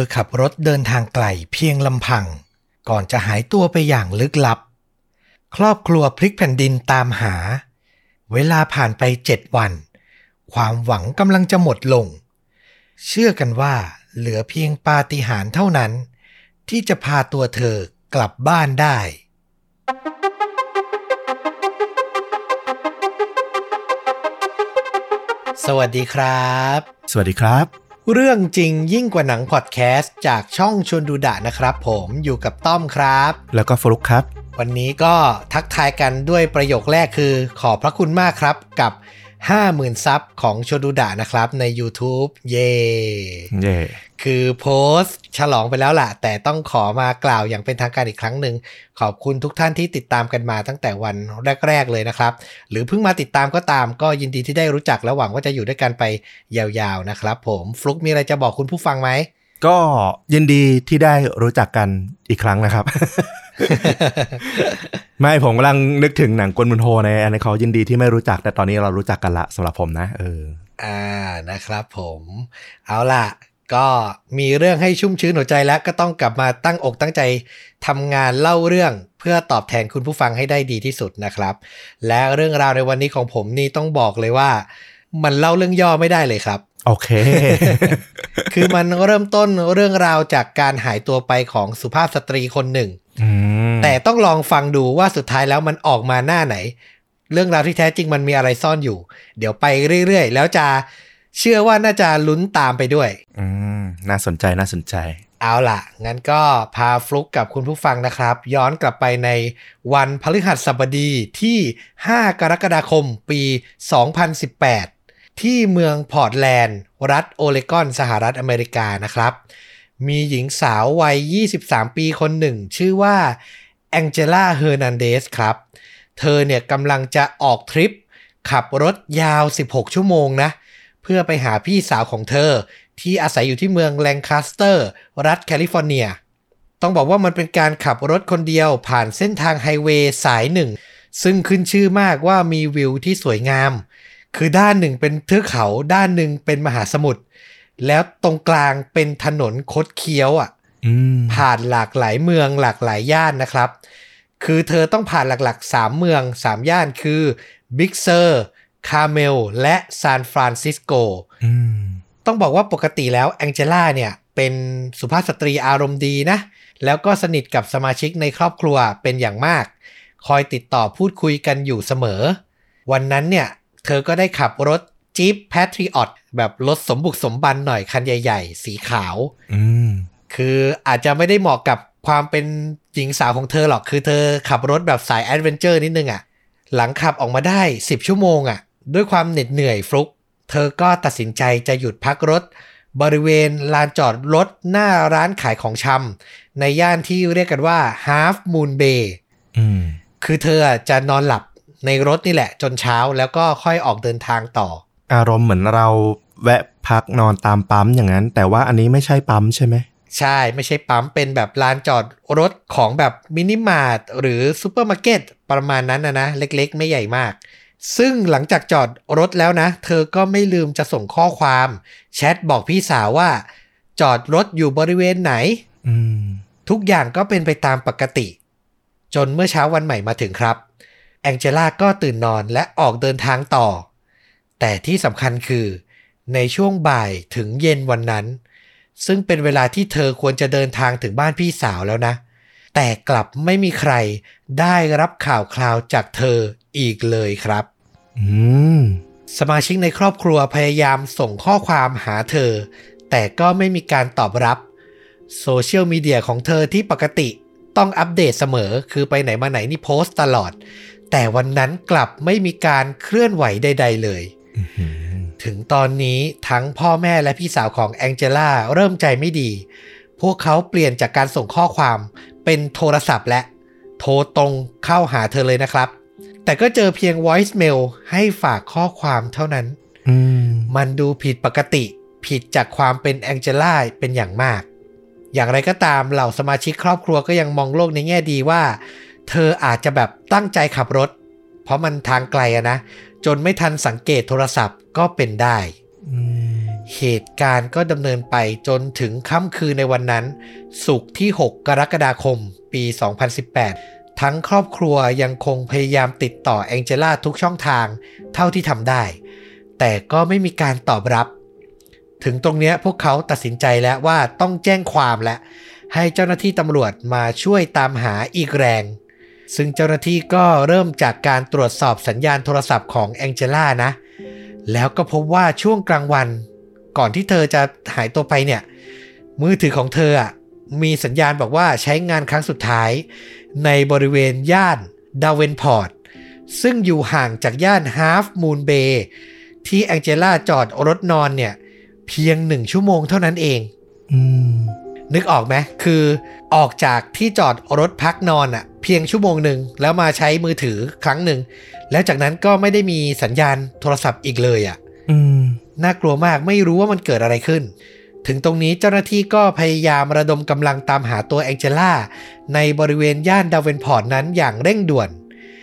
อขับรถเดินทางไกลเพียงลำพัง ก่อนจะหายตัวไปอย่างลึกลับ ครอบครัวพลิกแผ่นดินตามหา เวลาผ่านไปเจ็ดวัน ความหวังกำลังจะหมดลง เชื่อกันว่าเหลือเพียงปาฏิหาริย์เท่านั้น ที่จะพาตัวเธอกลับบ้านได้สวัสดีครับ สวัสดีครับ เรื่องจริงยิ่งกว่าหนังพอดแคสต์จากช่องชวนดูดะนะครับผมอยู่กับต้อมครับ แล้วก็ฟลุกครับ วันนี้ก็ทักทายกันด้วยประโยคแรกคือ ขอบพระคุณมากครับกับ 50,000 ซับของชวนดูดะนะครับ ใน YouTube เย่เย่คือโพสต์ฉลองไปแล้วล่ะ แต่ต้องขอมากล่าวอย่างเป็นทางการอีกครั้งหนึ่ง ขอบคุณทุกท่านที่ติดตามกันมาตั้งแต่วันแรก ๆ เลยนะครับ หรือเพิ่งมาติดตามก็ตามก็ยินดีที่ได้รู้จักและหวังว่าจะอยู่ด้วยกันไปยาวๆนะครับผมฟลุกมีอะไรจะบอกคุณผู้ฟังไหมก็ยินดีที่ได้รู้จักกันอีกครั้งนะครับ ไม่ผมกำลังนึกถึงหนังกวนมุนโฮในอันนี้เขายินดีที่ไม่รู้จักแต่ตอนนี้เรารู้จักกันละสำหรับผมนะ เออ อ่านะครับผม เอาล่ะ ก็มีเรื่องให้ชุ่มชื้นหัวใจแล้วก็ต้องกลับมาตั้งอกตั้งใจทำงานเล่าเรื่องเพื่อตอบแทนคุณผู้ฟังให้ได้ดีที่สุดนะครับ และเรื่องราวในวันนี้ของผมนี่ต้องบอกเลยว่า มันเล่าเรื่องย่อไม่ได้เลยครับโอเค คือมันเริ่มต้นเรื่องราวจากการหายตัวไปของสุภาพสตรีคนหนึ่งอืม แต่ต้องลองฟังดูว่าสุดท้ายแล้วมันออกมาหน้าไหน เรื่องราวที่แท้จริงมันมีอะไรซ่อนอยู่ เดี๋ยวไปเรื่อยๆ แล้วจะเชื่อว่าน่าจะลุ้นตามไปด้วย อืม น่าสนใจน่าสนใจ เอาล่ะ งั้นก็พาฟลุกกับคุณผู้ฟังนะครับ ย้อนกลับไปในวันพฤหัสบดีที่ 5 กรกฎาคมปี 2018 ที่เมืองพอร์ตแลนด์ รัฐโอเรกอนสหรัฐอเมริกานะครับ มีหญิงสาววัย 23 ปีคนหนึ่ง ชื่อว่าแองเจล่าเฮอร์นันเดสครับ เธอเนี่ยกำลังจะออกทริป ขับรถยาว 16 ชั่วโมงนะ เพื่อไปหาพี่สาวของเธอ ที่อาศัยอยู่ที่เมืองแลงคาสเตอร์ รัฐแคลิฟอร์เนีย ต้องบอกว่ามันเป็นการขับรถคนเดียวผ่านเส้นทางไฮเวย์สายหนึ่ง ซึ่งขึ้นชื่อมากว่ามีวิวที่สวยงาม คือด้านหนึ่งเป็นเทือกเขาด้านหนึ่งเป็นมหาสมุทร แล้วตรงกลางเป็นถนนคดเคี้ยวอะอืมผ่านหลากหลายเมืองหลากหลายย่านนะครับ คือเธอต้องผ่านหลักๆ 3 เมือง 3 ย่านคือบิ๊กเซอร์คาเมลและซานฟรานซิสโกอืมต้องบอกว่าปกติแล้วแองเจล่าเนี่ยเป็นสุภาพสตรีอารมณ์ดีนะ แล้วก็สนิทกับสมาชิกในครอบครัวเป็นอย่างมาก คอยติดต่อพูดคุยกันอยู่เสมอ วันนั้นเนี่ย เธอก็ได้ขับรถ Jeep Patriot แบบรถสมบุกสมบันหน่อยคันใหญ่ ๆ สีขาวอืมคืออาจจะไม่ได้เหมาะกับความเป็นหญิงสาวของเธอหรอก คือเธอขับรถแบบสาย adventure นิดนึงอะ่ะ หลังขับออกมาได้ 10 ชั่วโมงอะ่ะ ด้วยความเหน็ดเหนื่อยฟลุก เธอก็ตัดสินใจจะหยุดพักรถ บริเวณลานจอดรถหน้าร้านขายของชำในย่านที่เรียกกันว่า Half Moon Bay อืมคือเธอจะนอนหลับในรถนี่แหละจนเช้าแล้วก็ค่อยออกเดินทางต่อ อารมณ์เหมือนเราแวะพักนอนตามปั๊มอย่างนั้น แต่ว่าอันนี้ไม่ใช่ปั๊มใช่ไหมใช่ไม่ใช่ปั๊มเป็นแบบลานจอดรถของแบบมินิมาร์ทหรือซูเปอร์มาร์เก็ตประมาณนั้นนะนะเล็กๆ ไม่ใหญ่มาก ซึ่งหลังจากจอดรถแล้วนะ เธอก็ไม่ลืมจะส่งข้อความ แชทบอกพี่สาวว่า จอดรถอยู่บริเวณไหนอืมทุกอย่างก็เป็นไปตามปกติ จนเมื่อเช้าวันใหม่มาถึงครับ แองเจล่าก็ตื่นนอนและออกเดินทางต่อ แต่ที่สำคัญคือ ในช่วงบ่ายถึงเย็นวันนั้น ซึ่งเป็นเวลาที่เธอควรจะเดินทางถึงบ้านพี่สาวแล้วนะ แต่กลับไม่มีใครได้รับข่าวคราวจากเธออีกเลยครับอืมสมาชิกในครอบครัวพยายามส่งข้อความหาเธอ แต่ก็ไม่มีการตอบรับโซเชียลมีเดียของเธอที่ปกติต้องอัปเดตเสมอคือไปไหนมาไหนนี่โพสต์ตลอด แต่วันนั้นกลับไม่มีการเคลื่อนไหวใด ๆ เลยอืม ถึงตอนนี้ทั้งพ่อแม่และพี่สาวของแองเจล่าเริ่มใจไม่ดี พวกเขาเปลี่ยนจากการส่งข้อความเป็นโทรศัพท์และโทรตรงเข้าหาเธอเลยนะครับ แต่ก็เจอเพียง voice mail ให้ฝากข้อความเท่านั้นอืมมันดูผิดปกติผิดจากความเป็นแองเจล่าเป็นอย่างมาก อย่างไรก็ตามเหล่าสมาชิกครอบครัวก็ยังมองโลกในแง่ดีว่า เธออาจจะแบบตั้งใจขับรถ เพราะมันทางไกลอะนะ จนไม่ทันสังเกตโทรศัพท์ก็เป็นได้อืมเหตุการณ์ก็ดำเนินไปจนถึงค่ำคืนในวันนั้นศุกร์ที่ 6 กรกฎาคม ปี 2018 ทั้งครอบครัวยังคงพยายามติดต่อแองเจล่าทุกช่องทางเท่าที่ทำได้ แต่ก็ไม่มีการตอบรับ ถึงตรงเนี้ยพวกเขาตัดสินใจแล้วว่าต้องแจ้งความและ ให้เจ้าหน้าที่ตำรวจมาช่วยตามหาอีกแรง ซึ่งเจ้าหน้าที่ก็เริ่มจากการตรวจสอบสัญญาณโทรศัพท์ของแองเจล่านะ แล้วก็พบว่าช่วงกลางวัน ก่อนที่เธอจะหายตัวไปเนี่ย มือถือของเธออะมีสัญญาณบอกว่าใช้งานครั้งสุดท้าย ในบริเวณย่านดาเวนพอร์ต ซึ่งอยู่ห่างจากย่านฮาฟมูนเบย์ที่แองเจล่าจอดรถนอนเนี่ย เพียงหนึ่งชั่วโมงเท่านั้นเองอืมนึกออกไหมคือออกจากที่จอดรถพักนอนอะเพียงชั่วโมงหนึ่งแล้วมาใช้มือถือครั้งหนึ่ง แล้วจากนั้นก็ไม่ได้มีสัญญาณโทรศัพท์อีกเลยอะอืมน่ากลัวมากไม่รู้ว่ามันเกิดอะไรขึ้น ถึงตรงนี้เจ้าหน้าที่ก็พยายามระดมกำลังตามหาตัวแองเจล่า ในบริเวณย่านดาเวนพอร์ตนั้นอย่างเร่งด่วน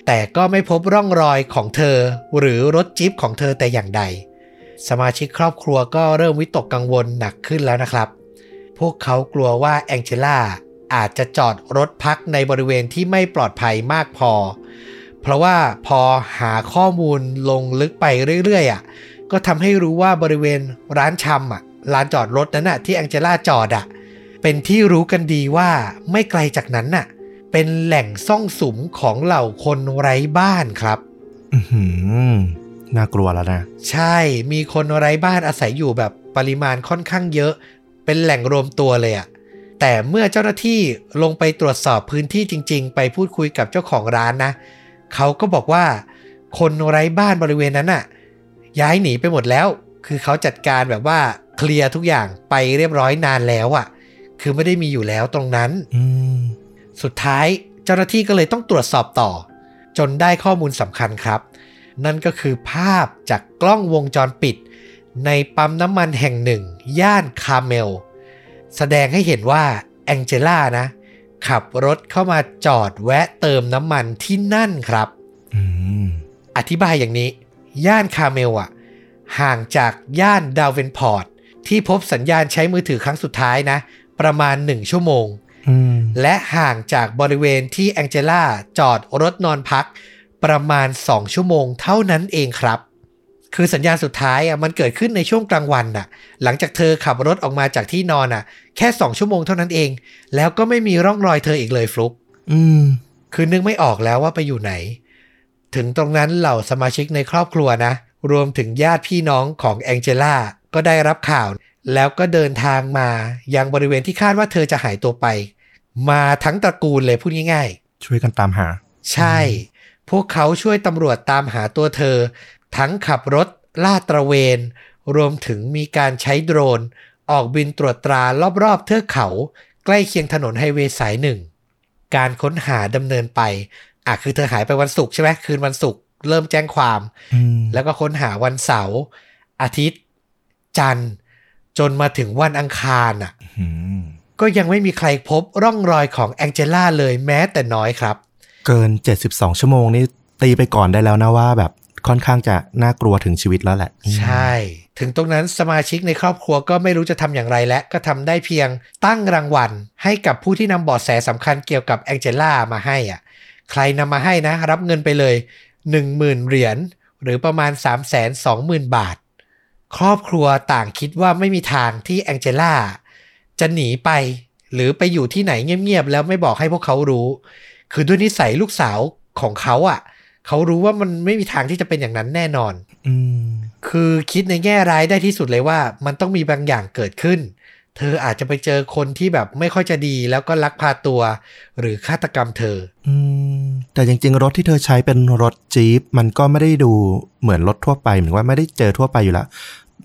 แต่ก็ไม่พบร่องรอยของเธอ หรือรถจิ๊ปของเธอแต่อย่างใด สมาชิกครอบครัวก็เริ่มวิตกกังวลหนักขึ้นแล้วนะครับ พวกเขากลัวว่าแองเจล่า อาจจะจอดรถพักในบริเวณที่ไม่ปลอดภัยมากพอ เพราะว่าพอหาข้อมูลลงลึกไปเรื่อยๆอะก็ทำให้รู้ว่าบริเวณร้านชำอะลานจอดรถนั้นอะที่แองเจล่าจอดอะเป็นที่รู้กันดีว่าไม่ไกลจากนั้นน่ะ เป็นแหล่งซ่องสุมของเหล่าคนไร้บ้านครับอือหือน่ากลัวแล้วนะ ใช่มีคนไร้บ้านอาศัยอยู่แบบปริมาณค่อนข้างเยอะ เป็นแหล่งรวมตัวเลยอะ แต่เมื่อเจ้าหน้าที่ลงไปตรวจสอบพื้นที่จริง ๆ ไปพูดคุยกับเจ้าของร้านนะ เขาก็บอกว่า คนไร้บ้านบริเวณนั้นอะย้ายหนีไปหมดแล้ว คือเขาจัดการแบบว่าเคลียร์ทุกอย่างไปเรียบร้อยนานแล้วอะคือไม่ได้มีอยู่แล้วตรงนั้นอืมสุดท้ายเจ้าหน้าที่ก็เลยต้องตรวจสอบต่อ จนได้ข้อมูลสำคัญครับ นั่นก็คือภาพจากกล้องวงจรปิด ในปั๊มน้ำมันแห่งหนึ่ง ย่านคาร์เมล แสดงให้เห็นว่าแองเจล่านะ ขับรถเข้ามาจอดแวะเติมน้ำมันที่นั่นครับอืมอธิบายอย่างนี้ ย่านคาร์เมลอะห่างจากย่านดาเวนพอร์ต ที่พบสัญญาณใช้มือถือครั้งสุดท้ายนะ ประมาณ1ชั่วโมงอืมและห่างจากบริเวณที่แองเจล่าจอดรถนอนพัก ประมาณ2ชั่วโมงเท่านั้นเองครับ คือสัญญาณสุดท้ายอะมันเกิดขึ้นในช่วงกลางวันน่ะ หลังจากเธอขับรถออกมาจากที่นอนอะ แค่2ชั่วโมงเท่านั้นเอง แล้วก็ไม่มีร่องรอยเธออีกเลยฟลุก อืม คือนึกไม่ออกแล้วว่าไปอยู่ไหน ถึงตรงนั้นเหล่าสมาชิกในครอบครัวนะ รวมถึงญาติพี่น้องของแองเจล่าก็ได้รับข่าว แล้วก็เดินทางมายังบริเวณที่คาดว่าเธอจะหายตัวไป มาทั้งตระกูลเลยพูดง่ายๆ ช่วยกันตามหา ใช่ พวกเขาช่วยตำรวจตามหาตัวเธอ ทั้งขับรถลาดตระเวน รวมถึงมีการใช้โดรน ออกบินตรวจตรารอบๆเทือกเขา ใกล้เคียงถนนไฮเวย์สายหนึ่ง การค้นหาดำเนินไปอะคือเธอหายไปวันศุกร์ใช่ไหมคืนวันศุกร์เริ่มแจ้งความอืมแล้วก็ค้นหาวันเสาร์อาทิตย์ จันทร์ จนมาถึงวันอังคารอะอืมก็ยังไม่มีใครพบร่องรอยของแองเจล่าเลยแม้แต่น้อยครับ เกิน 72 ชั่วโมงนี่ตีไปก่อนได้แล้วนะว่าแบบ ค่อนข้างจะน่ากลัวถึงชีวิตแล้วแหละ ใช่ ถึงตรงนั้นสมาชิกในครอบครัวก็ไม่รู้จะทำอย่างไรและก็ทำได้เพียงตั้งรางวัล ให้กับผู้ที่นำเบาะแสสำคัญเกี่ยวกับแองเจล่ามาให้อะใครนำมาให้นะ รับเงินไปเลย 10,000 เหรียญหรือประมาณ 320,000 บาท ครอบครัวต่างคิดว่าไม่มีทางที่แองเจล่าจะหนีไป หรือไปอยู่ที่ไหนเงียบๆแล้วไม่บอกให้พวกเขารู้ คือด้วยนิสัยลูกสาวของเขาอะ เขารู้ว่ามันไม่มีทางที่จะเป็นอย่างนั้นแน่นอน อืมคือคิดในแง่ร้ายได้ที่สุดเลยว่า มันต้องมีบางอย่างเกิดขึ้น เธออาจจะไปเจอคนที่แบบไม่ค่อยจะดีแล้วก็ลักพาตัว หรือฆาตกรรมเธอ อืม แต่จริง ๆ รถที่เธอใช้เป็นรถจี๊ปมันก็ไม่ได้ดูเหมือนรถทั่วไปเหมือนว่าไม่ได้เจอทั่วไปอยู่แล้ว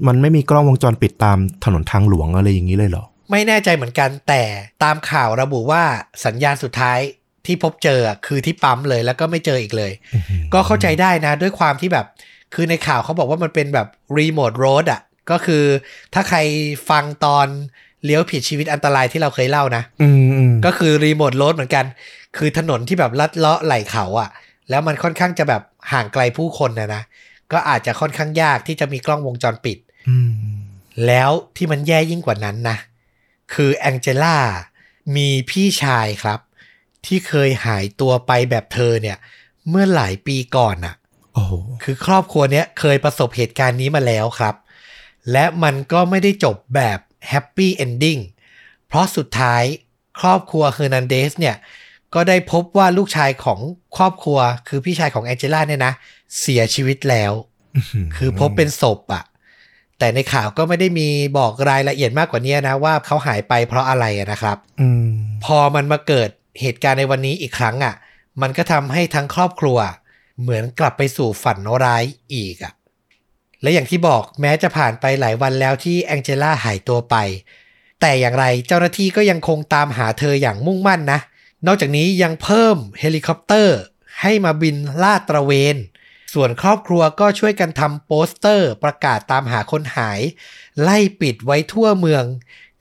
มันไม่มีกล้องวงจรปิดตามถนนทางหลวงอะไรอย่างนี้เลยเหรอ ไม่แน่ใจเหมือนกันแต่ตามข่าวระบุว่าสัญญาณสุดท้าย ที่พบเจอคือที่ปั๊มเลยแล้วก็ไม่เจออีกเลย ก็เข้าใจได้นะ ด้วยความที่แบบ คือในข่าวเขาบอกว่ามันเป็นแบบรีโมทโรดอะ ก็คือถ้าใครฟังตอนเลี้ยวผิดชีวิตอันตรายที่เราเคยเล่านะอืมอืมก็คือรีโมทโรดเหมือนกัน คือถนนที่แบบลัดเลาะไหลเขาอะ่ะ แล้วมันค่อนข้างจะแบบห่างไกลผู้คนนะนะก็อาจจะค่อนข้างยากที่จะมีกล้องวงจรปิดอืมแล้วที่มันแย่ยิ่งกว่านั้นนะ คือแองเจล่ามีพี่ชายครับ ที่เคยหายตัวไปแบบเธอเนี่ย เมื่อหลายปีก่อนน่ะโอ้โหคือครอบครัวเนี้ยเคยประสบเหตุการณ์นี้มาแล้วครับ และมันก็ไม่ได้จบแบบ happy ending เพราะสุดท้ายครอบครัวเฮอร์นันเดสเนี่ย ก็ได้พบว่าลูกชายของครอบครัว คือพี่ชายของแองเจล่าเนี่ยนะ เสียชีวิตแล้ว คือพบเป็นศพอะแต่ในข่าวก็ไม่ได้มีบอกรายละเอียดมากกว่านี้นะ ว่าเขาหายไปเพราะอะไรอะนะครับอืมพอมันมาเกิด เหตุการณ์ในวันนี้อีกครั้งอะ มันก็ทำให้ทั้งครอบครัว เหมือนกลับไปสู่ฝันร้ายอีกอะ และอย่างที่บอกแม้จะผ่านไปหลายวันแล้วที่แองเจล่าหายตัวไป แต่อย่างไรเจ้าหน้าที่ก็ยังคงตามหาเธออย่างมุ่งมั่นนะ นอกจากนี้ยังเพิ่มเฮลิคอปเตอร์ ให้มาบินลาดตระเวน ส่วนครอบครัวก็ช่วยกันทำโปสเตอร์ประกาศตามหาคนหาย ไล่ปิดไว้ทั่วเมือง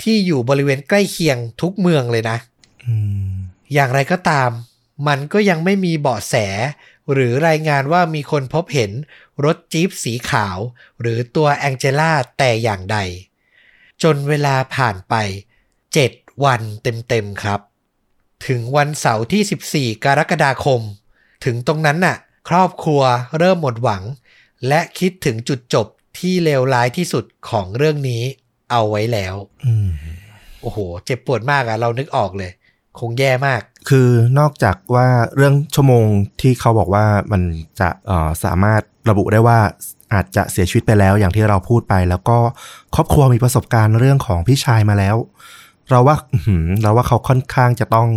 ที่อยู่บริเวณใกล้เคียงทุกเมืองเลยนะ อืม อย่างไรก็ตาม มันก็ยังไม่มีเบาะแส หรือรายงานว่ามีคนพบเห็นรถจี๊ปสีขาว หรือตัวแองเจล่าแต่อย่างใด จนเวลาผ่านไป 7 วันเต็มๆครับ ถึงวันเสาร์ที่ 14 กรกฎาคม ถึงตรงนั้นน่ะ ครอบครัวเริ่มหมดหวัง และคิดถึงจุดจบที่เลวร้ายที่สุดของเรื่องนี้เอาไว้แล้วอืมโอ้โห เจ็บปวดมากอะเรานึกออกเลย คงแย่มาก คือนอกจากว่าเรื่องชั่วโมงที่เขาบอกว่ามันจะเอ่อสามารถระบุได้ว่าอาจจะเสียชีวิตไปแล้วอย่างที่เราพูดไป แล้วก็ครอบครัวมีประสบการณ์เรื่องของพี่ชายมาแล้ว เราว่าอื้อหือเราว่าเขาค่อนข้างจะต้อง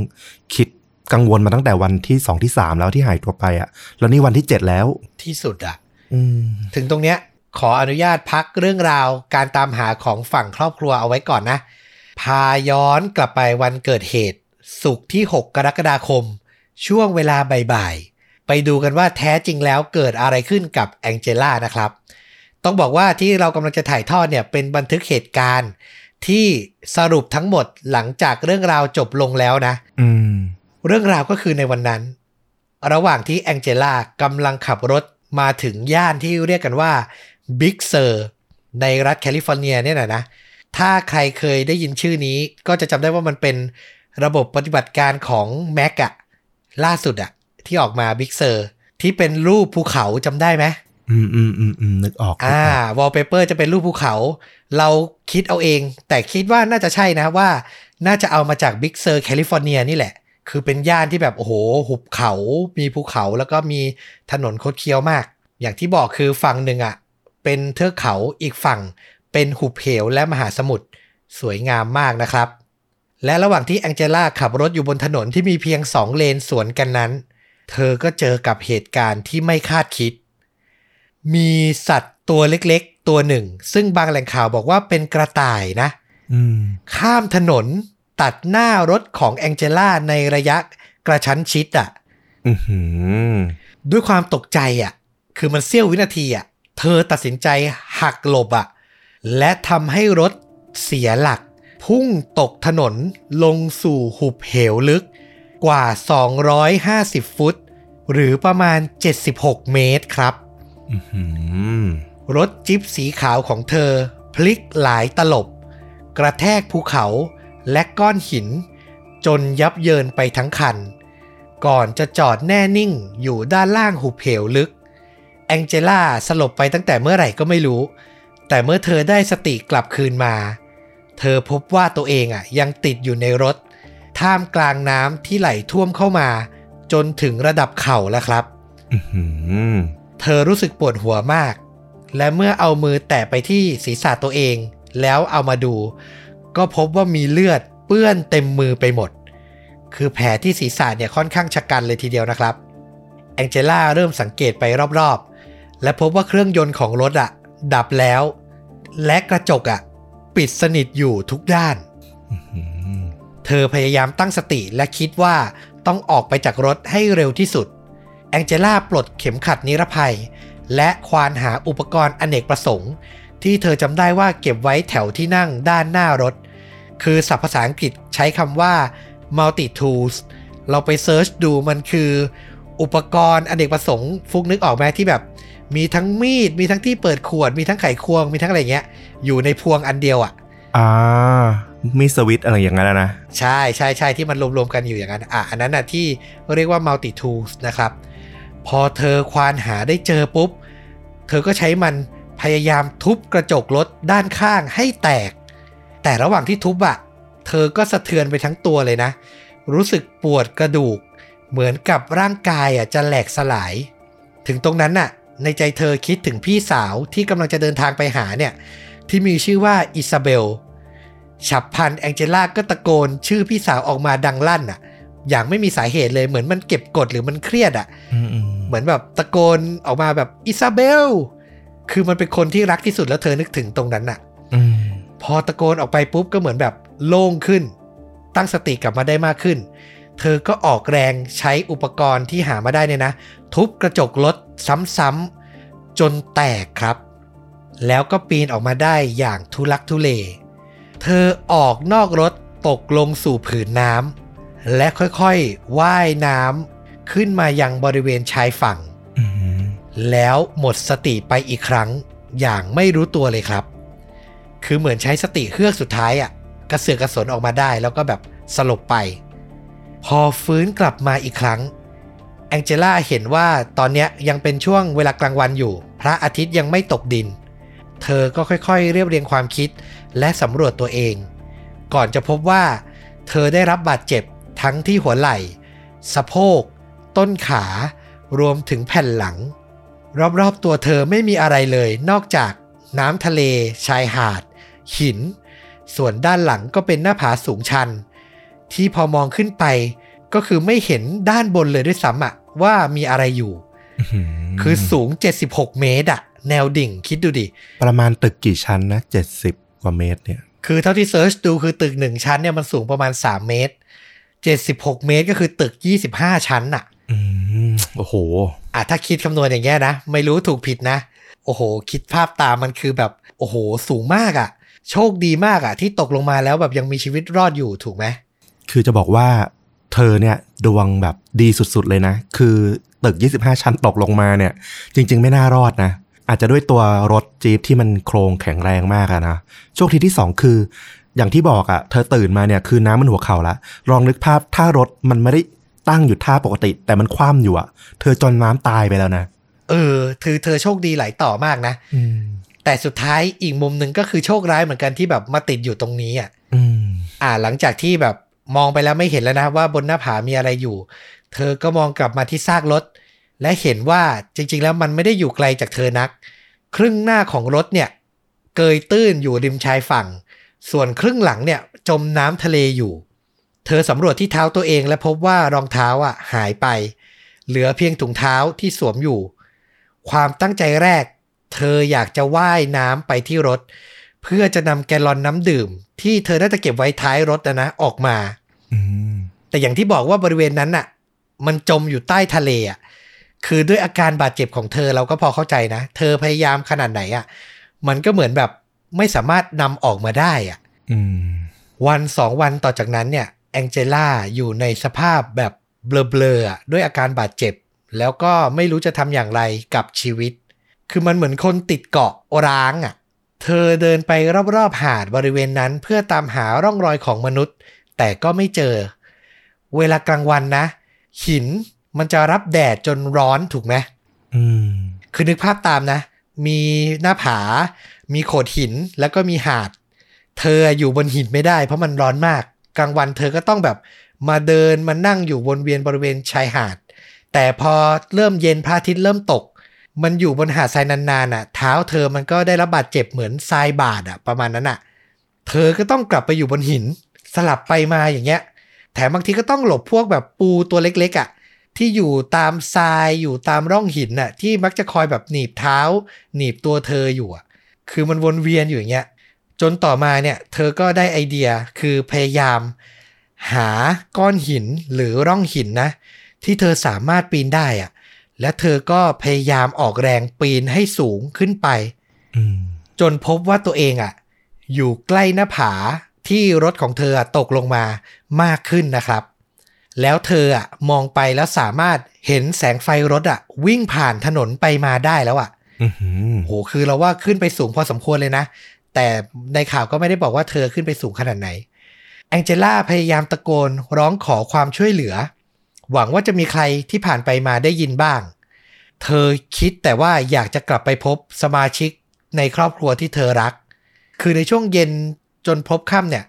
คิดกังวลมาตั้งแต่วันที่สองที่สามแล้วที่หายตัวไปอะ่ะ แล้วนี่วันที่เจ็ดแล้วที่สุดอะอืมถึงตรงเนี้ย ขออนุญาตพักเรื่องราวการตามหาของฝั่งครอบครัวเอาไว้ก่อนนะ พาย้อนกลับไปวันเกิดเหตุ สุกร์ที่ 6 กรกฎาคม ช่วงเวลาบ่ายๆ ไปดูกันว่าแท้จริงแล้วเกิดอะไรขึ้นกับแองเจล่านะครับ ต้องบอกว่าที่เรากำลังจะถ่ายทอดเนี่ยเป็นบันทึกเหตุการณ์ที่สรุปทั้งหมดหลังจากเรื่องราวจบลงแล้วนะอืมเรื่องราวก็คือในวันนั้น ระหว่างที่แองเจล่ากำลังขับรถมาถึงย่านที่เรียกกันว่าบิ๊กเซอร์ในรัฐแคลิฟอร์เนียเนี่ยนะนะ ถ้าใครเคยได้ยินชื่อนี้ก็จะจำได้ว่ามันเป็น ระบบปฏิบัติการของ Mac อะล่าสุดอะที่ออกมาบิ๊กเซอร์ที่เป็นรูปภูเขาจำได้ไหมอืมอืมอืมอืมนึกออกนึกอ่าออกวอลเปเปอร์จะเป็นรูปภูเขา เราคิดเอาเอง แต่คิดว่าน่าจะใช่นะว่า น่าจะเอามาจากบิ๊กเซอร์แคลิฟอร์เนียนี่แหละ คือเป็นย่านที่แบบ โอ้โห หุบเขา มีภูเขาแล้วก็มีถนนคดเคี้ยวมาก อย่างที่บอกคือฝั่งหนึ่งอะ่ะเป็นเทือกเขาอีกฝั่งเป็นหุบเหวและมหาสมุทรสวยงามมากนะครับ และระหว่างที่แองเจล่าขับรถอยู่บนถนนที่มีเพียงสองเลนสวนกันนั้น เธอก็เจอกับเหตุการณ์ที่ไม่คาดคิด มีสัตว์ตัวเล็กๆ ตัวหนึ่ง ซึ่งบางแหล่งข่าวบอกว่าเป็นกระต่ายนะอืมข้ามถนนตัดหน้ารถของแองเจล่าในระยะกระชั้นชิดอะ่ะอือหือด้วยความตกใจอะ่ะ คือมันเสี้ยววินาทีอะ่ะ เธอตัดสินใจหักหลบอะ่ะ และทำให้รถเสียหลัก พุ่งตกถนนลงสู่หุบเหวลึกกว่า 250 ฟุต หรือประมาณ 76 เมตรครับอือหือรถจิ๊บสีขาวของเธอ พลิกหลายตลบ กระแทกภูเขาและก้อนหิน จนยับเยินไปทั้งคัน ก่อนจะจอดแน่นิ่งอยู่ด้านล่างหุบเหวลึก แองเจล่าสลบไปตั้งแต่เมื่อไหร่ก็ไม่รู้ แต่เมื่อเธอได้สติกลับคืนมา เธอพบว่าตัวเองอะยังติดอยู่ในรถ ท่ามกลางน้ำที่ไหลท่วมเข้ามา จนถึงระดับเข่าแล้วครับอือหือเธอรู้สึกปวดหัวมาก และเมื่อเอามือแตะไปที่ศีรษะตัวเอง แล้วเอามาดู ก็พบว่ามีเลือดเปื้อนเต็มมือไปหมด คือแผลที่ศีรษะเนี่ยค่อนข้างชะกันเลยทีเดียวนะครับ แองเจล่าเริ่มสังเกตไปรอบๆ และพบว่าเครื่องยนต์ของรถอะดับแล้ว และกระจกอะ ปิดสนิทอยู่ทุกด้านอืมเธอพยายามตั้งสติและคิดว่าต้องออกไปจากรถให้เร็วที่สุด แองเจล่าปลดเข็มขัดนิรภัย และควานหาอุปกรณ์อเนกประสงค์ ที่เธอจำได้ว่าเก็บไว้แถวที่นั่งด้านหน้ารถ คือศัพท์ภาษาอังกฤษใช้คำว่า multi tools เราไปเซิร์ชดูมันคือ อุปกรณ์อเนกประสงค์ ฟุกนึกออกไหมที่แบบ มีทั้งมีด มีทั้งที่เปิดขวด มีทั้งไขควง มีทั้งอะไรเงี้ย อยู่ในพวงอันเดียวอะ่ะอ่ามีสวิตช์อะไรอย่างนั้นอะนะ ใช่ใช่ใช่ที่มันรวมๆกันอยู่อย่างนั้น อะ อันนั้นน่ะที่เรียกว่า multi tools นะครับ พอเธอควานหาได้เจอปุ๊บ เธอก็ใช้มันพยายามทุบกระจกรถด้านข้างให้แตก แต่ระหว่างที่ทุบอะเธอก็สะเทือนไปทั้งตัวเลยนะ รู้สึกปวดกระดูก เหมือนกับร่างกายอะจะแหลกสลาย ถึงตรงนั้นน่ะ ในใจเธอคิดถึงพี่สาวที่กำลังจะเดินทางไปหาเนี่ย ที่มีชื่อว่าอิซาเบล ฉับพลันแองเจล่าก็ตะโกนชื่อพี่สาวออกมาดังลั่นอะอย่างไม่มีสาเหตุเลยเหมือนมันเก็บกดหรือมันเครียดอะอืมอืมเหมือนแบบตะโกนออกมาแบบอิซาเบล คือมันเป็นคนที่รักที่สุดแล้วเธอนึกถึงตรงนั้นน่ะอืมพอตะโกนออกไปปุ๊บก็เหมือนแบบโล่งขึ้น ตั้งสติกลับมาได้มากขึ้น เธอก็ออกแรงใช้อุปกรณ์ที่หามาได้เนี่ยนะ ทุบกระจกรถซ้ำๆจนแตกครับ แล้วก็ปีนออกมาได้อย่างทุลักทุเล เธอออกนอกรถตกลงสู่ผืนน้ำและค่อยๆว่ายน้ำขึ้นมายังบริเวณชายฝั่งอืมแล้วหมดสติไปอีกครั้งอย่างไม่รู้ตัวเลยครับ คือเหมือนใช้สติเฮือกสุดท้ายอะ่ะกระเสือกกระสนออกมาได้แล้วก็แบบสลบไป พอฟื้นกลับมาอีกครั้งแองเจล่าเห็นว่าตอนเนี้ยยังเป็นช่วงเวลากลางวันอยู่ พระอาทิตย์ยังไม่ตกดิน เธอก็ค่อยๆ เรียบเรียงความคิดและสำรวจตัวเอง ก่อนจะพบว่า เธอได้รับบาดเจ็บทั้งที่หัวไหล่ สะโพก ต้นขารวมถึงแผ่นหลัง รอบๆตัวเธอไม่มีอะไรเลย นอกจากน้ำทะเล ชายหาด หิน ส่วนด้านหลังก็เป็นหน้าผาสูงชัน ที่พอมองขึ้นไป ก็คือไม่เห็นด้านบนเลยด้วยซ้ำอะว่ามีอะไรอยู่มคือสูง 76 เมตรอะ แนวดิ่งคิดดูดิ ประมาณตึกกี่ชั้นนะเจ็ดสิบกว่าเมตรเนี่ย คือเท่าที่เซิร์ชดูคือตึก 1 ชั้นเนี่ยมันสูงประมาณ 3 เมตร 76 เมตรก็คือตึก 25 ชั้นอะอืมโอ้โหอะถ้าคิดคำนวณอย่างเงี้ยนะ ไม่รู้ถูกผิดนะ โอ้โห คิดภาพตามมันคือแบบ โอ้โห สูงมากอะ่ะโชคดีมากอะ่ะที่ตกลงมาแล้วแบบยังมีชีวิตรอดอยู่ถูกไหมคือจะบอกว่าเธอเนี่ยดวงแบบดีสุดๆเลยนะ คือตึก 25 ชั้นตกลงมาเนี่ย จริง ๆ ไม่น่ารอดนะ อาจจะด้วยตัวรถจี๊ปที่มันโครงแข็งแรงมากอะนะโชคดีที่2คือ อย่างที่บอกอะเธอตื่นมาเนี่ยคือน้ำมันหัวเข่าละลองนึกภาพถ้ารถมันไม่ได้ตั้งอยู่ท่าปกติ แต่มันคว่ำอยู่อะเธอจนน้ำตายไปแล้วนะเออคือเธอโชคดีหลายต่อมากนะอืมแต่สุดท้ายอีกมุมหนึ่งก็คือโชคร้ายเหมือนกันที่แบบมาติดอยู่ตรงนี้อะอืมอ่าหลังจากที่แบบมองไปแล้วไม่เห็นแล้วนะว่าบนหน้าผามีอะไรอยู่ เธอก็มองกลับมาที่ซากรถ และเห็นว่าจริง ๆ แล้วมันไม่ได้อยู่ไกลจากเธอนัก ครึ่งหน้าของรถเนี่ยเกยตื้นอยู่ริมชายฝั่ง ส่วนครึ่งหลังเนี่ยจมน้ำทะเลอยู่ เธอสำรวจที่เท้าตัวเองและพบว่ารองเท้าอะหายไป เหลือเพียงถุงเท้าที่สวมอยู่ ความตั้งใจแรก เธออยากจะว่ายน้ำไปที่รถ เพื่อจะนำแกลลอนน้ำดื่ม ที่เธอน่าจะเก็บไว้ท้ายรถนะนะออกมาอืมแต่อย่างที่บอกว่าบริเวณนั้นน่ะ มันจมอยู่ใต้ทะเลอะ คือด้วยอาการบาดเจ็บของเธอเราก็พอเข้าใจนะ เธอพยายามขนาดไหนอะ มันก็เหมือนแบบไม่สามารถนำออกมาได้อะอืมวันสองวันต่อจากนั้นเนี่ยแองเจล่าอยู่ในสภาพแบบเบลอๆอะด้วยอาการบาดเจ็บ แล้วก็ไม่รู้จะทำอย่างไรกับชีวิต คือมันเหมือนคนติดเกาะร้างอะ เธอเดินไปรอบๆหาดบริเวณนั้น เพื่อตามหาร่องรอยของมนุษย์ แต่ก็ไม่เจอ เวลากลางวันนะ หิน มันจะรับแดดจนร้อนถูกไหมอืมคือนึกภาพตามนะ มีหน้าผา มีโขดหินแล้วก็มีหาด เธออยู่บนหินไม่ได้ เพราะมันร้อนมาก กลางวันเธอก็ต้องแบบมาเดินมานั่งอยู่วนเวียนบริเวณชายหาด แต่พอเริ่มเย็นพระอาทิตย์เริ่มตก มันอยู่บนหาดทรายนานๆอะ เท้าเธอมันก็ได้รับบาดเจ็บเหมือนทรายบาดอะ ประมาณนั้นอะ เธอก็ต้องกลับไปอยู่บนหิน สลับไปมาอย่างเงี้ย แถมบางทีก็ต้องหลบพวกแบบปูตัวเล็กๆอะ ที่อยู่ตามทรายอยู่ตามร่องหินน่ะที่มักจะคอยแบบหนีบเท้า หนีบตัวเธออยู่อะคือมันวนเวียนอยู่อย่างเงี้ยจนต่อมาเนี่ยเธอก็ได้ไอเดียคือพยายาม หาก้อนหินหรือร่องหินนะ ที่เธอสามารถปีนได้อะและเธอก็พยายามออกแรงปีนให้สูงขึ้นไปอืมจนพบว่าตัวเองอะอยู่ใกล้หน้าผาที่รถของเธออะตกลงมามากขึ้นนะครับ แล้วเธออะมองไปแล้วสามารถเห็นแสงไฟรถอะวิ่งผ่านถนนไปมาได้แล้วอะอื้อหือโหคือเราว่าขึ้นไปสูงพอสมควรเลยนะ แต่ในข่าวก็ไม่ได้บอกว่าเธอขึ้นไปสูงขนาดไหน แองเจล่าพยายามตะโกนร้องขอความช่วยเหลือ หวังว่าจะมีใครที่ผ่านไปมาได้ยินบ้าง เธอคิดแต่ว่าอยากจะกลับไปพบสมาชิกในครอบครัวที่เธอรัก คือในช่วงเย็นจนพบค่ำเนี่ย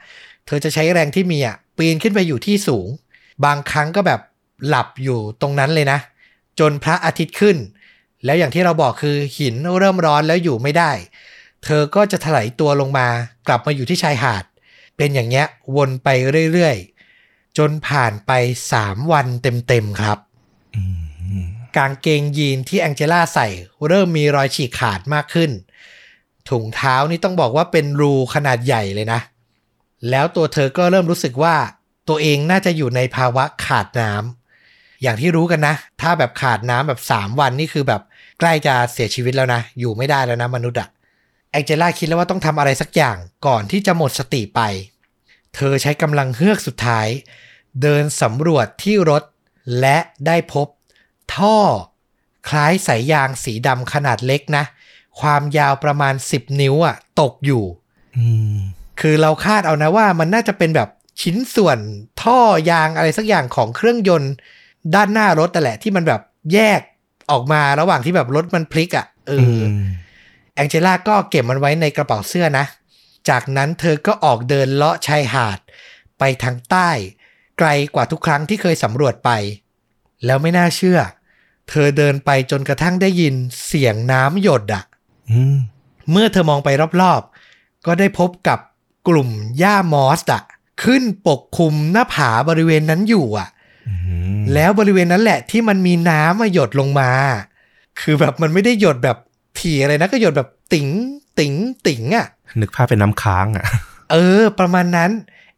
เธอจะใช้แรงที่มีอะปีนขึ้นไปอยู่ที่สูง บางครั้งก็แบบหลับอยู่ตรงนั้นเลยนะ จนพระอาทิตย์ขึ้น แล้วอย่างที่เราบอกคือหินเริ่มร้อนแล้วอยู่ไม่ได้ เธอก็จะถลายตัวลงมากลับมาอยู่ที่ชายหาด เป็นอย่างเงี้ยวนไปเรื่อยๆ จนผ่านไป3วันเต็มๆครับกางเกงยีนที่แองเจล่าใส่เริ่มมีรอยฉีกขาดมากขึ้น ถุงเท้านี่ต้องบอกว่าเป็นรูขนาดใหญ่เลยนะ แล้วตัวเธอก็เริ่มรู้สึกว่า ตัวเองน่าจะอยู่ในภาวะขาดน้ำอย่างที่รู้กันนะ ถ้าแบบขาดน้ำแบบ 3 วันนี่คือแบบใกล้จะเสียชีวิตแล้วนะ อยู่ไม่ได้แล้วนะมนุษย์อะแองเจล่าคิดแล้วว่าต้องทำอะไรสักอย่างก่อนที่จะหมดสติไป เธอใช้กำลังเฮือกสุดท้าย เดินสำรวจที่รถ และได้พบ ท่อ คล้ายสายยางสีดำขนาดเล็กนะ ความยาวประมาณ 10 นิ้วอะตกอยู่อืมคือเราคาดเอานะว่ามันน่าจะเป็นแบบ ชิ้นส่วนท่อยางอะไรสักอย่างของเครื่องยนต์ ด้านหน้ารถแต่นแหละที่มันแบบแยกออกมาระหว่างที่แบบรถมันพลิกอะ่ะเอออมแองเจล่าก็เก็บมันไว้ในกระเป๋าเสื้อนะ จากนั้นเธอก็ออกเดินเลาะชายหาด ไปทางใต้ ไกลกว่าทุกครั้งที่เคยสำรวจไป แล้วไม่น่าเชื่อ เธอเดินไปจนกระทั่งได้ยินเสียงน้ำหยดอะอืมเมื่อเธอมองไปรอบๆ ก็ได้พบกับกลุ่มหญ้ามอสอะ ขึ้นปกคลุมหน้าผาบริเวณนั้นอยู่อะอืมแล้วบริเวณนั้นแหละที่มันมีน้ำมาหยดลงมา คือแบบมันไม่ได้หยดแบบถี่อะไรนะก็หยดแบบติ๋งติ๋งติ๋งอะนึกภาพเป็นน้ำค้างอะ เออ ประมาณนั้น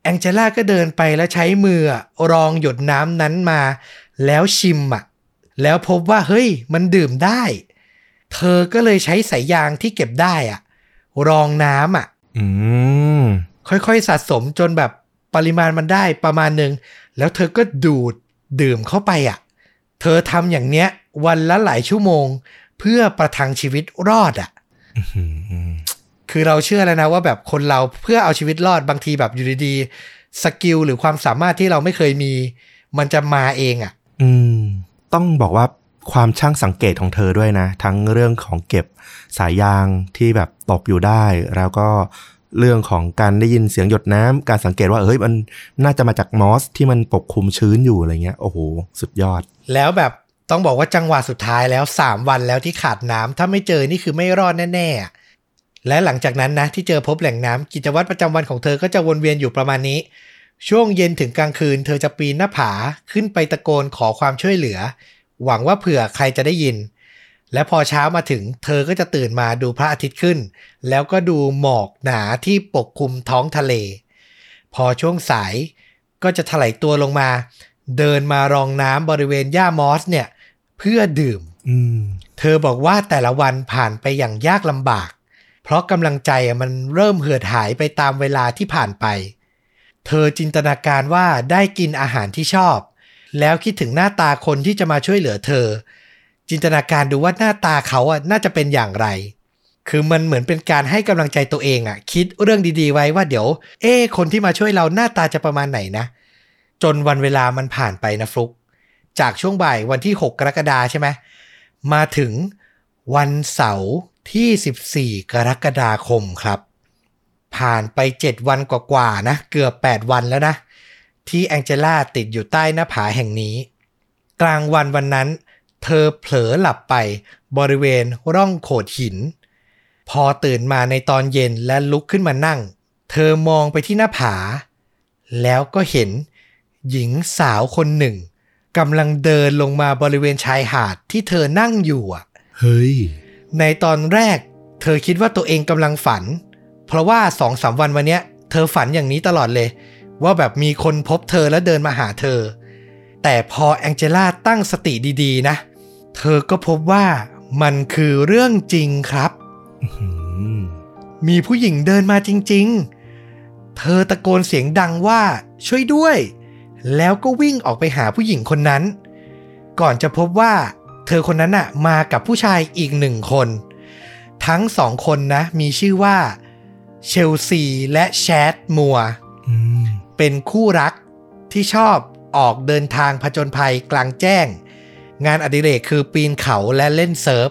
แองเจล่าก็เดินไปแล้วใช้มืออะรองหยดน้ำนั้นมา แล้วชิมอะแล้วพบว่าเฮ้ย มันดื่มได้ เธอก็เลยใช้สายยางที่เก็บได้อะรองน้ำอะอืมค่อยๆสะสมจนแบบ ปริมาณมันได้ประมาณหนึ่งแล้วเธอก็ดูดดื่มเข้าไปอะ เธอทำอย่างเนี้ย วันละหลายชั่วโมง เพื่อประทังชีวิตรอดอะอืมคือเราเชื่อแล้วนะว่าแบบคนเราเพื่อเอาชีวิตรอดบางทีแบบอยู่ดีๆสกิลหรือความสามารถที่เราไม่เคยมี มันจะมาเองอะ อืม ต้องบอกว่าความช่างสังเกตของเธอด้วยนะ ทั้งเรื่องของเก็บสายยางที่แบบตกอยู่ได้ แล้วก็ เรื่องของการได้ยินเสียงหยดน้ำการสังเกตว่าเฮ้ยมันน่าจะมาจากมอสที่มันปกคลุมชื้นอยู่อะไรเงี้ยโอ้โห สุดยอด แล้วแบบต้องบอกว่าจังหวะสุดท้ายแล้ว 3 วันแล้วที่ขาดน้ำถ้าไม่เจอนี่คือไม่รอดแน่ๆ และหลังจากนั้นนะที่เจอพบแหล่งน้ำกิจวัตรประจำวันของเธอก็จะวนเวียนอยู่ประมาณนี้ ช่วงเย็นถึงกลางคืน เธอจะปีนหน้าผาขึ้นไปตะโกนขอความช่วยเหลือ หวังว่าเผื่อใครจะได้ยิน และพอเช้ามาถึง เธอก็จะตื่นมาดูพระอาทิตย์ขึ้น แล้วก็ดูหมอกหนาที่ปกคลุมท้องทะเล พอช่วงสายก็จะถลายตัวลงมา เดินมารองน้ำบริเวณหญ้ามอสเนี่ย เพื่อดื่มอืมเธอบอกว่าแต่ละวันผ่านไปอย่างยากลำบาก เพราะกำลังใจอะมันเริ่มเหือดหายไปตามเวลาที่ผ่านไป เธอจินตนาการว่าได้กินอาหารที่ชอบ แล้วคิดถึงหน้าตาคนที่จะมาช่วยเหลือเธอ จินตนาการดูว่าหน้าตาเขาอะน่าจะเป็นอย่างไร คือมันเหมือนเป็นการให้กำลังใจตัวเองอะ คิดเรื่องดีๆ ไว้ว่าเดี๋ยว เอ๊คนที่มาช่วยเราหน้าตาจะประมาณไหนนะ จนวันเวลามันผ่านไปนะฟลุก จากช่วงบ่ายวันที่ 6 กรกฎาใช่ไหมมาถึงวันเสาร์ที่ 14 กรกฎาคมครับ ผ่านไป 7 วันกว่าๆนะ เกือบ 8 วันแล้วนะ ที่แองเจล่าติดอยู่ใต้หน้าผาแห่งนี้ กลางวันวันนั้น เธอเผลอหลับไปบริเวณร่องโขดหิน พอตื่นมาในตอนเย็นและลุกขึ้นมานั่ง เธอมองไปที่หน้าผา แล้วก็เห็นหญิงสาวคนหนึ่งกำลังเดินลงมาบริเวณชายหาดที่เธอนั่งอยู่อะเฮ้ย ในตอนแรก เธอคิดว่าตัวเองกำลังฝัน เพราะว่าสองสามวันวันเนี้ย เธอฝันอย่างนี้ตลอดเลย ว่าแบบมีคนพบเธอแล้วเดินมาหาเธอ แต่พอแองเจล่าตั้งสติดีๆนะเธอก็พบว่ามันคือเรื่องจริงครับอืมมีผู้หญิงเดินมาจริง ๆ เธอตะโกนเสียงดังว่าช่วยด้วย แล้วก็วิ่งออกไปหาผู้หญิงคนนั้น ก่อนจะพบว่า เธอคนนั้นน่ะมากับผู้ชายอีกหนึ่งคน ทั้งสองคนนะ มีชื่อว่าเชลซีและแชดมัวอืมเป็นคู่รักที่ชอบออกเดินทางผจญภัยกลางแจ้ง งานอดิเรกคือปีนเขาและเล่นเซิร์ฟ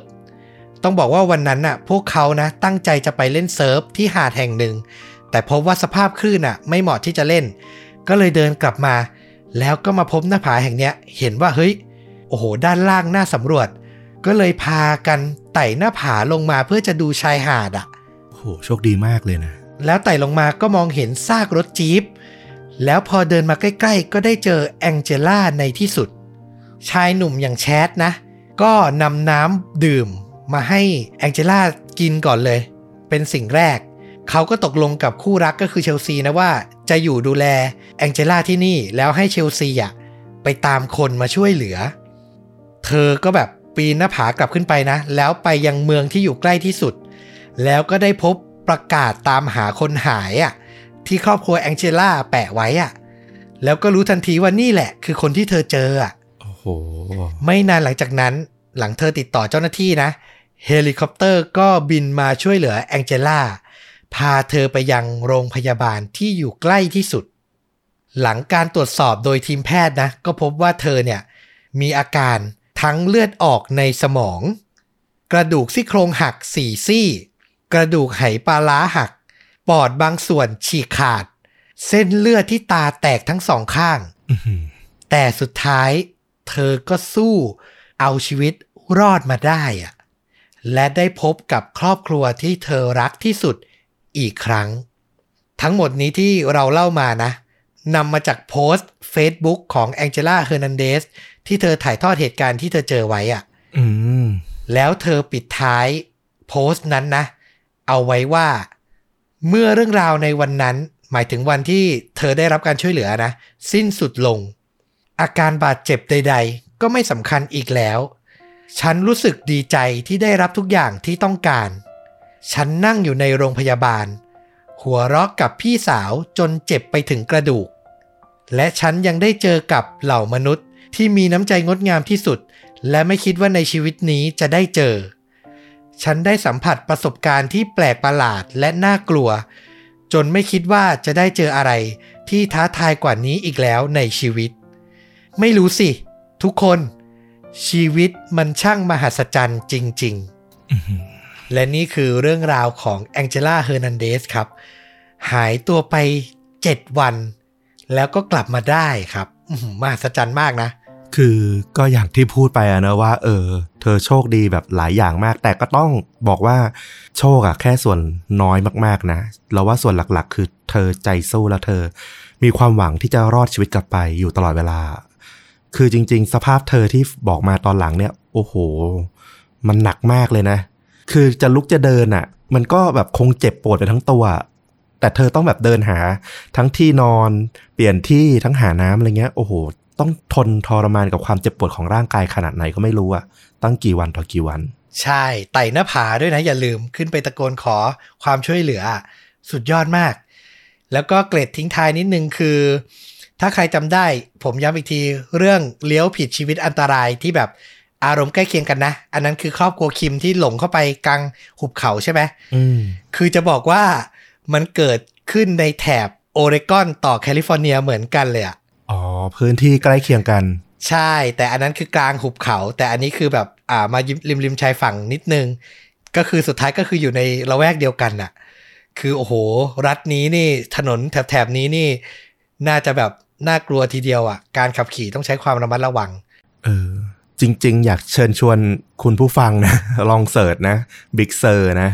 ต้องบอกว่าวันนั้นน่ะ พวกเขานะตั้งใจจะไปเล่นเซิร์ฟที่หาดแห่งหนึ่ง แต่พบว่าสภาพคลื่นน่ะ ไม่เหมาะที่จะเล่น ก็เลยเดินกลับมา แล้วก็มาพบหน้าผาแห่งเนี้ย เห็นว่าเฮ้ย โอ้โห ด้านล่างน่าสำรวจ ก็เลยพากันไต่หน้าผาลงมาเพื่อจะดูชายหาดอะโอ้โหโชคดีมากเลยนะ แล้วไต่ลงมาก็มองเห็นซากรถจี๊ปแล้วพอเดินมาใกล้ ๆ ก็ได้เจอแองเจล่าในที่สุด ชายหนุ่มอย่างแชทนะ ก็นำน้ำดื่มมาให้แองเจล่ากินก่อนเลย เป็นสิ่งแรก เขาก็ตกลงกับคู่รักก็คือเชลซีนะว่าจะอยู่ดูแลแองเจล่าที่นี่แล้วให้เชลซีอะไปตามคนมาช่วยเหลือ เธอก็แบบปีนหน้าผากลับขึ้นไปนะ แล้วไปยังเมืองที่อยู่ใกล้ที่สุด แล้วก็ได้พบประกาศตามหาคนหายอะที่ครอบครัวแองเจล่าแปะไว้อะแล้วก็รู้ทันทีว่านี่แหละ คือคนที่เธอเจออะ ไม่นานหลังจากนั้นหลังเธอติดต่อเจ้าหน้าที่นะ เฮลิคอปเตอร์ก็บินมาช่วยเหลือแองเจล่า พาเธอไปยังโรงพยาบาลที่อยู่ใกล้ที่สุด หลังการตรวจสอบโดยทีมแพทย์นะ ก็พบว่าเธอเนี่ย มีอาการทั้งเลือดออกในสมอง กระดูกซี่โครงหักสี่ซี่ กระดูกไหปลาร้าหัก ปอดบางส่วนฉีกขาด เส้นเลือดที่ตาแตกทั้งสองข้างอื้อหือแต่สุดท้าย เธอก็สู้เอาชีวิตรอดมาได้อะและได้พบกับครอบครัวที่เธอรักที่สุดอีกครั้ง ทั้งหมดนี้ที่เราเล่ามานะนำมาจากโพสต์ Facebook ของแองเจล่าเฮอร์นันเดสที่เธอถ่ายทอดเหตุการณ์ที่เธอเจอไว้อะอืมแล้วเธอปิดท้ายโพสต์นั้นนะ เอาไว้ว่า เมื่อเรื่องราวในวันนั้น หมายถึงวันที่เธอได้รับการช่วยเหลือนะ สิ้นสุดลง อาการบาดเจ็บใด ๆ ก็ไม่สำคัญอีกแล้ว ฉันรู้สึกดีใจที่ได้รับทุกอย่างที่ต้องการ ฉันนั่งอยู่ในโรงพยาบาล หัวเราะกับพี่สาวจนเจ็บไปถึงกระดูก และฉันยังได้เจอกับเหล่ามนุษย์ที่มีน้ำใจงดงามที่สุด และไม่คิดว่าในชีวิตนี้จะได้เจอ ฉันได้สัมผัสประสบการณ์ที่แปลกประหลาดและน่ากลัว จนไม่คิดว่าจะได้เจออะไรที่ท้าทายกว่านี้อีกแล้วในชีวิต ไม่รู้สิ ทุกคนชีวิตมันช่างมหัศจรรย์จริงอื้อหือๆและนี่คือเรื่องราวของแองเจล่าเฮอร์นันเดสครับ หายตัวไป7วัน แล้วก็กลับมาได้ครับอื้อหือมหัศจรรย์มากนะ คือก็อย่างที่พูดไปอะนะว่า เออ เธอโชคดีแบบหลายอย่างมาก แต่ก็ต้องบอกว่าโชคอะแค่ส่วนน้อยมากๆนะ เราว่าส่วนหลักๆ คือเธอใจสู้แล้วเธอ มีความหวังที่จะรอดชีวิตกลับไปอยู่ตลอดเวลา คือจริง ๆ สภาพเธอที่บอกมาตอนหลังเนี่ย โอ้โห มันหนักมากเลยนะ คือจะลุกจะเดินอะมันก็แบบคงเจ็บปวดไปทั้งตัว แต่เธอต้องแบบเดินหา ทั้งที่นอน เปลี่ยนที่ทั้งหาน้ำอะไรเงี้ย โอ้โห ต้องทนทรมานกับความเจ็บปวดของร่างกายขนาดไหนก็ไม่รู้อะตั้งกี่วันต่อกี่วัน ใช่ไต่หน้าผาด้วยนะ อย่าลืมขึ้นไปตะโกนขอความช่วยเหลือ สุดยอดมาก แล้วก็เกร็ดทิ้งท้ายนิดนึงคือ ถ้าใครจำได้ ผมย้ำอีกทีเรื่องเลี้ยวผิดชีวิตอันตรายที่แบบอารมณ์ใกล้เคียงกันนะ อันนั้นคือครอบครัวคิมที่หลงเข้าไปกลางหุบเขาใช่ไหมอืมคือจะบอกว่ามันเกิดขึ้นในแถบโอเรกอนต่อแคลิฟอร์เนียเหมือนกันเลยอะอ๋อ พื้นที่ใกล้เคียงกัน ใช่ แต่อันนั้นคือกลางหุบเขา แต่อันนี้คือแบบอ่ามาริมริมชายฝั่งนิดนึง ก็คือสุดท้ายก็คืออยู่ในละแวกเดียวกันน่ะ คือโอ้โห รัฐนี้นี่ถนนแถบแถบนี้นี่ น่าจะแบบ น่ากลัวทีเดียวอะ การขับขี่ต้องใช้ความระมัดระวัง เออ จริง ๆ อยากเชิญชวนคุณผู้ฟังนะ ลอง search นะ Big Sur นะ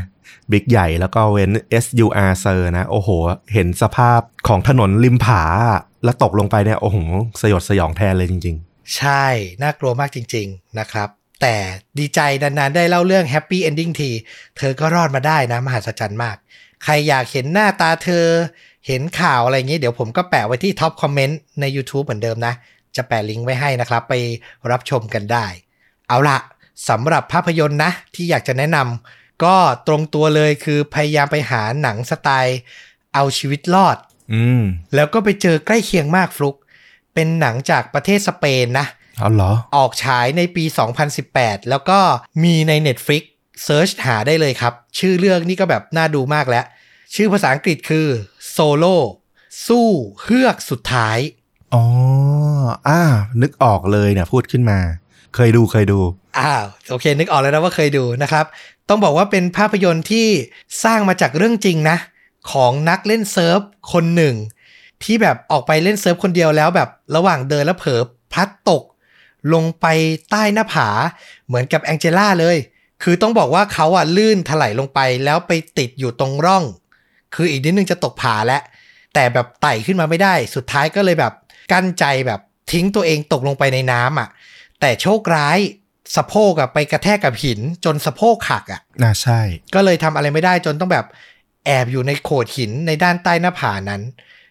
Big ใหญ่แล้วก็เว้น S U R Sur นะ โอ้โห เห็นสภาพของถนนริมผา แล้วตกลงไปเนี่ย โอ้โห สยดสยองแทนเลยจริงใช่ น่ากลัวมากจริง ๆ นะครับ แต่ดีใจนานๆ ได้เล่าเรื่อง happy ending ที เธอก็รอดมาได้นะ มหัศจรรย์มาก ใครอยากเห็นหน้าตาเธอ เห็นข่าวอะไรอย่างนี้ เดี๋ยวผมก็แปะไว้ที่ top comment ใน YouTube เหมือนเดิมนะ จะแปะลิงก์ไว้ให้นะครับ ไปรับชมกันได้ เอาละสำหรับภาพยนตร์นะ ที่อยากจะแนะนำก็ตรงตัวเลยคือพยายามไปหาหนังสไตล์ เอาชีวิตรอดๆอืมแล้วก็ไปเจอใกล้เคียงมากฟลุก เป็นหนังจากประเทศสเปนนะเอาเหรอ ออกฉายในปี 2018 แล้วก็มีใน Netflix เซิร์ชหาได้เลยครับ ชื่อเรื่องนี่ก็แบบน่าดูมากแล้ว ชื่อภาษาอังกฤษคือโซโล่สู้เฮือกสุดท้าย อ๋อ อ่า นึกออกเลยเนี่ยพูดขึ้นมา เคยดูเคยดู อ้าว โอเค นึกออกแล้วนะว่าเคยดูนะครับ ต้องบอกว่าเป็นภาพยนตร์ที่สร้างมาจากเรื่องจริงนะ ของนักเล่นเซิร์ฟคนหนึ่ง ที่แบบออกไปเล่นเซิร์ฟคนเดียวแล้วแบบระหว่างเดินแล้วเผลอพลัดตก ลงไปใต้หน้าผา เหมือนกับแองเจล่าเลย คือต้องบอกว่าเขาอะลื่นถลายลงไปแล้วไปติดอยู่ตรงร่อง คืออีกนิดนึงจะตกผาแล้วแต่แบบไต่ขึ้นมาไม่ได้ สุดท้ายก็เลยแบบกลั้นใจแบบทิ้งตัวเองตกลงไปในน้ำอะ แต่โชคร้ายสะโพกอะไปกระแทกกับหินจนสะโพกหักอะน่าใช่ ก็เลยทำอะไรไม่ได้จนต้องแบบแอบอยู่ในโขดหินในด้านใต้หน้าผานั้น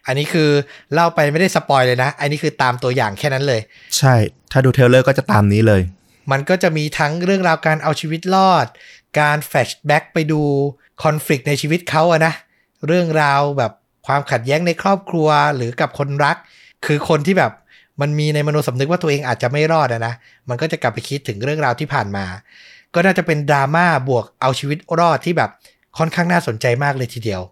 อันนี้คือเล่าไปไม่ได้ spoil เลยนะ อันนี้คือตามตัวอย่างแค่นั้นเลย ใช่ ถ้าดู trailer ก็จะตามนี้เลย มันก็จะมีทั้งเรื่องราวการเอาชีวิตรอด การ flashback ไปดู conflict ในชีวิตเขาอะนะ เรื่องราวแบบความขัดแย้งในครอบครัวหรือกับคนรัก คือคนที่แบบมันมีในมโนสำนึกว่าตัวเองอาจจะไม่รอดนะ มันก็จะกลับไปคิดถึงเรื่องราวที่ผ่านมา ก็น่าจะเป็นดราม่าบวกเอาชีวิตรอดที่แบบค่อนข้างน่าสนใจมากเลยทีเดียว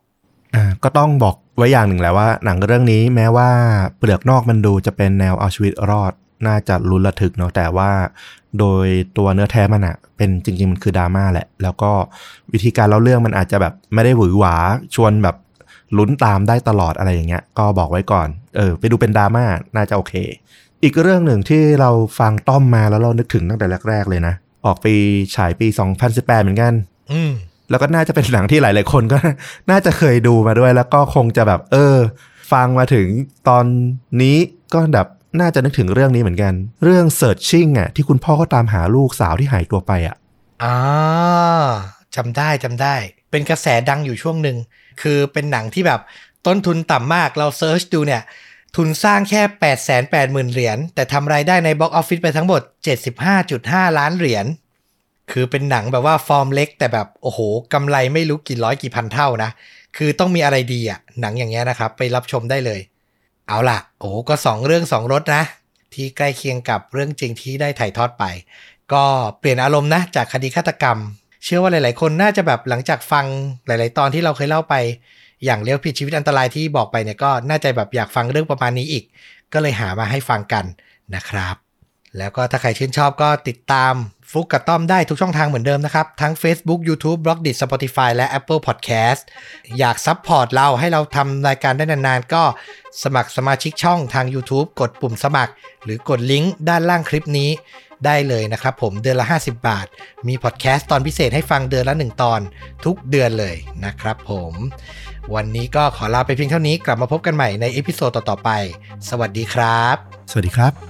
อ่าก็ต้องบอกไว้อย่างหนึ่งแหละว่า หนังเรื่องนี้แม้ว่าเปลือกนอกมันดูจะเป็นแนวเอาชีวิตรอดน่าจะลุ้นระทึกเนาะแต่ว่า โดยตัวเนื้อแท้มันอะเป็นจริง ๆ มันคือดราม่าแหละ แล้วก็วิธีการเล่าเรื่องมันอาจจะแบบไม่ได้หวือหวาชวนแบบลุ้นตามได้ตลอดอะไรอย่างเงี้ย ก็บอกไว้ก่อน เออ ไปดูเป็นดราม่าน่าจะโอเค อีกเรื่องหนึ่งที่เราฟังต้อมมาแล้วเรานึกถึงตั้งแต่แรก ๆ เลยนะ ออกปีฉายปี 2018 เหมือนกัน อืมแล้วก็น่าจะเป็นหนังที่หลาย ๆ คนก็ น่าจะเคยดูมาด้วย แล้วก็คงจะแบบ เออ ฟังมาถึงตอนนี้ก็แบบ น่าจะนึกถึงเรื่องนี้เหมือนกัน เรื่อง Searching อะที่คุณพ่อก็ตามหาลูกสาวที่หายตัวไปอะอ่าจำได้จำได้ เป็นกระแสดังอยู่ช่วงหนึ่ง คือเป็นหนังที่แบบต้นทุนต่ำมากเรา search ดูเนี่ย ทุนสร้างแค่ 8 8 0 0 0 0 เหรียญ แต่ทำรายได้ใน box office ไปทั้งหมด 75.5 ล้านเหรียญ คือเป็นหนังแบบว่าฟอร์มเล็ก แต่แบบโอ้โหกำไรไม่รู้กี่ร้อยกี่พันเท่านะ คือต้องมีอะไรดีอะหนังอย่างเงี้ยนะครับ ไปรับชมได้เลย เอาล่ะโอ้โหก็สองเรื่องสองรสนะ ที่ใกล้เคียงกับเรื่องจริงที่ได้ถ่ายทอดไป ก็เปลี่ยนอารมณ์นะ จากคดีฆาตกรรม เชื่อว่าหลาย ๆ คนน่าจะแบบหลังจากฟังหลาย ๆ ตอนที่เราเคยเล่าไป อย่างเลี้ยวผิดชีวิตอันตรายที่บอกไปเนี่ยก็น่าจะแบบอยากฟังเรื่องประมาณนี้อีก ก็เลยหามาให้ฟังกันนะครับ แล้วก็ถ้าใครชื่นชอบก็ติดตามฟลุกกับต้อมได้ทุกช่องทางเหมือนเดิมนะครับ ทั้ง Facebook YouTube b l o g d i t Spotify และ Apple Podcast อยาก support เราให้เราทำรายการได้นานๆ ก็สมัครสมาชิกช่องทาง YouTube กดปุ่มสมัคร หรือกดลิงก์ด้านล่างคลิปนี้ได้เลยนะครับผมเดือนละ 50 บาท มีพอดแคสต์ตอนพิเศษให้ฟังเดือนละ 1 ตอนทุกเดือนเลยนะครับผม วันนี้ก็ขอลาไปเพียงเท่านี้กลับมาพบกันใหม่ใน episode ต่อๆไป สวัสดีครับ สวัสดีครับ